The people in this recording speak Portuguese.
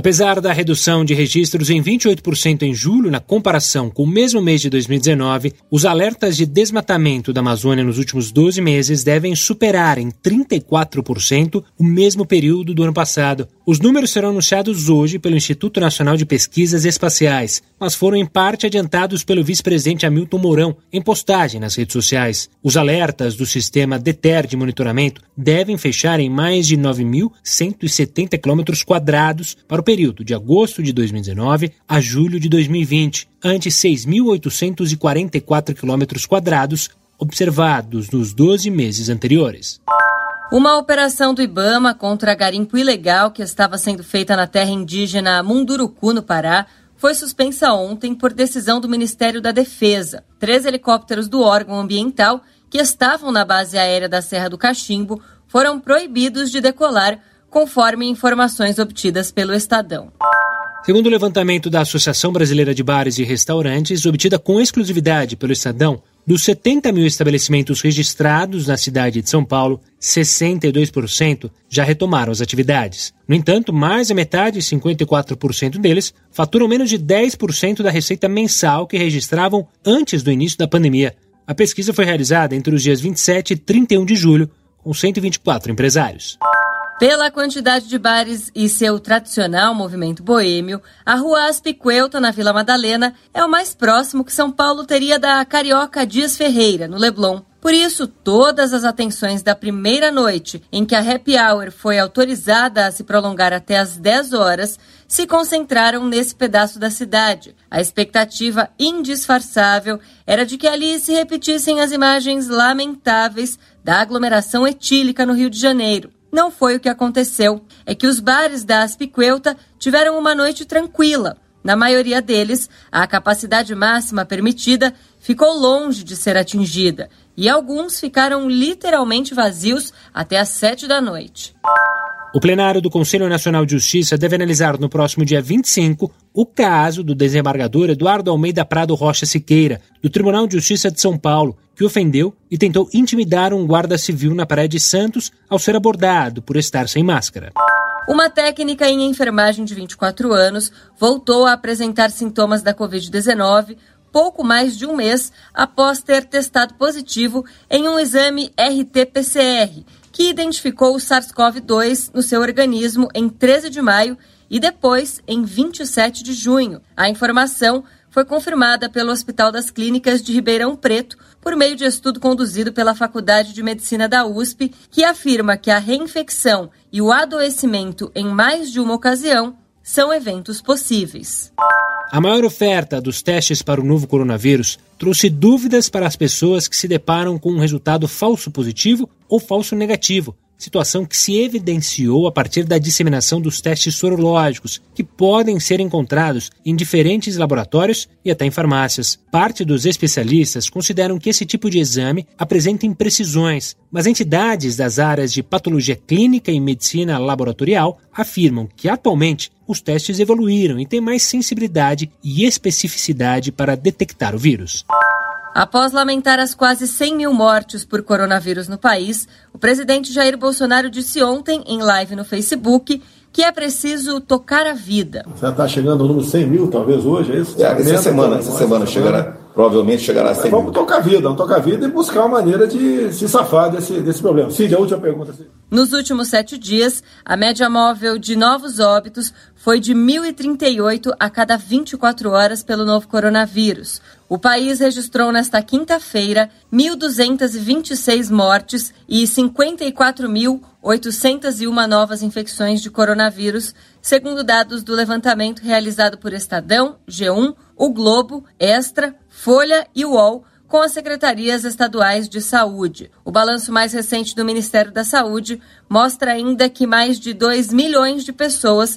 Apesar da redução de registros em 28% em julho na comparação com o mesmo mês de 2019, os alertas de desmatamento da Amazônia nos últimos 12 meses devem superar em 34% o mesmo período do ano passado. Os números serão anunciados hoje pelo Instituto Nacional de Pesquisas Espaciais, mas foram em parte adiantados pelo vice-presidente Hamilton Mourão em postagem nas redes sociais. Os alertas do sistema DETER de monitoramento devem fechar em mais de 9.170 km quadrados para o período de agosto de 2019 a julho de 2020, ante 6.844 km quadrados observados nos 12 meses anteriores. Uma operação do Ibama contra garimpo ilegal que estava sendo feita na terra indígena Munduruku, no Pará, foi suspensa ontem por decisão do Ministério da Defesa. Três helicópteros do órgão ambiental que estavam na base aérea da Serra do Cachimbo foram proibidos de decolar conforme informações obtidas pelo Estadão. Segundo o levantamento da Associação Brasileira de Bares e Restaurantes, obtida com exclusividade pelo Estadão, dos 70 mil estabelecimentos registrados na cidade de São Paulo, 62% já retomaram as atividades. No entanto, mais da metade, 54% deles, faturam menos de 10% da receita mensal que registravam antes do início da pandemia. A pesquisa foi realizada entre os dias 27 e 31 de julho, com 124 empresários. Pela quantidade de bares e seu tradicional movimento boêmio, a Rua Aspicuelta, na Vila Madalena, é o mais próximo que São Paulo teria da Carioca Dias Ferreira, no Leblon. Por isso, todas as atenções da primeira noite, em que a happy hour foi autorizada a se prolongar até as 10 horas, se concentraram nesse pedaço da cidade. A expectativa indisfarçável era de que ali se repetissem as imagens lamentáveis da aglomeração etílica no Rio de Janeiro. Não foi o que aconteceu. É que os bares da Aspicuelta tiveram uma noite tranquila. Na maioria deles, a capacidade máxima permitida ficou longe de ser atingida e alguns ficaram literalmente vazios até às sete da noite. O plenário do Conselho Nacional de Justiça deve analisar no próximo dia 25 o caso do desembargador Eduardo Almeida Prado Rocha Siqueira, do Tribunal de Justiça de São Paulo, que ofendeu e tentou intimidar um guarda civil na Praia de Santos ao ser abordado por estar sem máscara. Uma técnica em enfermagem de 24 anos voltou a apresentar sintomas da Covid-19 pouco mais de um mês após ter testado positivo em um exame RT-PCR que identificou o SARS-CoV-2 no seu organismo em 13 de maio e depois em 27 de junho. A informação foi confirmada pelo Hospital das Clínicas de Ribeirão Preto por meio de estudo conduzido pela Faculdade de Medicina da USP, que afirma que a reinfecção e o adoecimento em mais de uma ocasião são eventos possíveis. A maior oferta dos testes para o novo coronavírus trouxe dúvidas para as pessoas que se deparam com um resultado falso positivo ou falso negativo, situação que se evidenciou a partir da disseminação dos testes sorológicos, que podem ser encontrados em diferentes laboratórios e até em farmácias. Parte dos especialistas consideram que esse tipo de exame apresenta imprecisões, mas entidades das áreas de patologia clínica e medicina laboratorial afirmam que atualmente os testes evoluíram e têm mais sensibilidade e especificidade para detectar o vírus. Após lamentar as quase 100 mil mortes por coronavírus no país, o presidente Jair Bolsonaro disse ontem, em live no Facebook, que é preciso tocar a vida. Já está chegando ao número 100 mil, talvez hoje, é isso? É, essa semana, essa semana chegará, provavelmente chegará a 100 Vamos mil. tocar a vida, vamos tocar a vida e buscar uma maneira de se safar desse, desse problema. Cid, a última pergunta. Cid. Nos últimos sete dias, a média móvel de novos óbitos foi de 1.038 a cada 24 horas pelo novo coronavírus. O país registrou nesta quinta-feira 1.226 mortes e 54.801 novas infecções de coronavírus, segundo dados do levantamento realizado por Estadão, G1, O Globo, Extra, Folha e UOL com as secretarias estaduais de saúde. O balanço mais recente do Ministério da Saúde mostra ainda que mais de 2 milhões de pessoas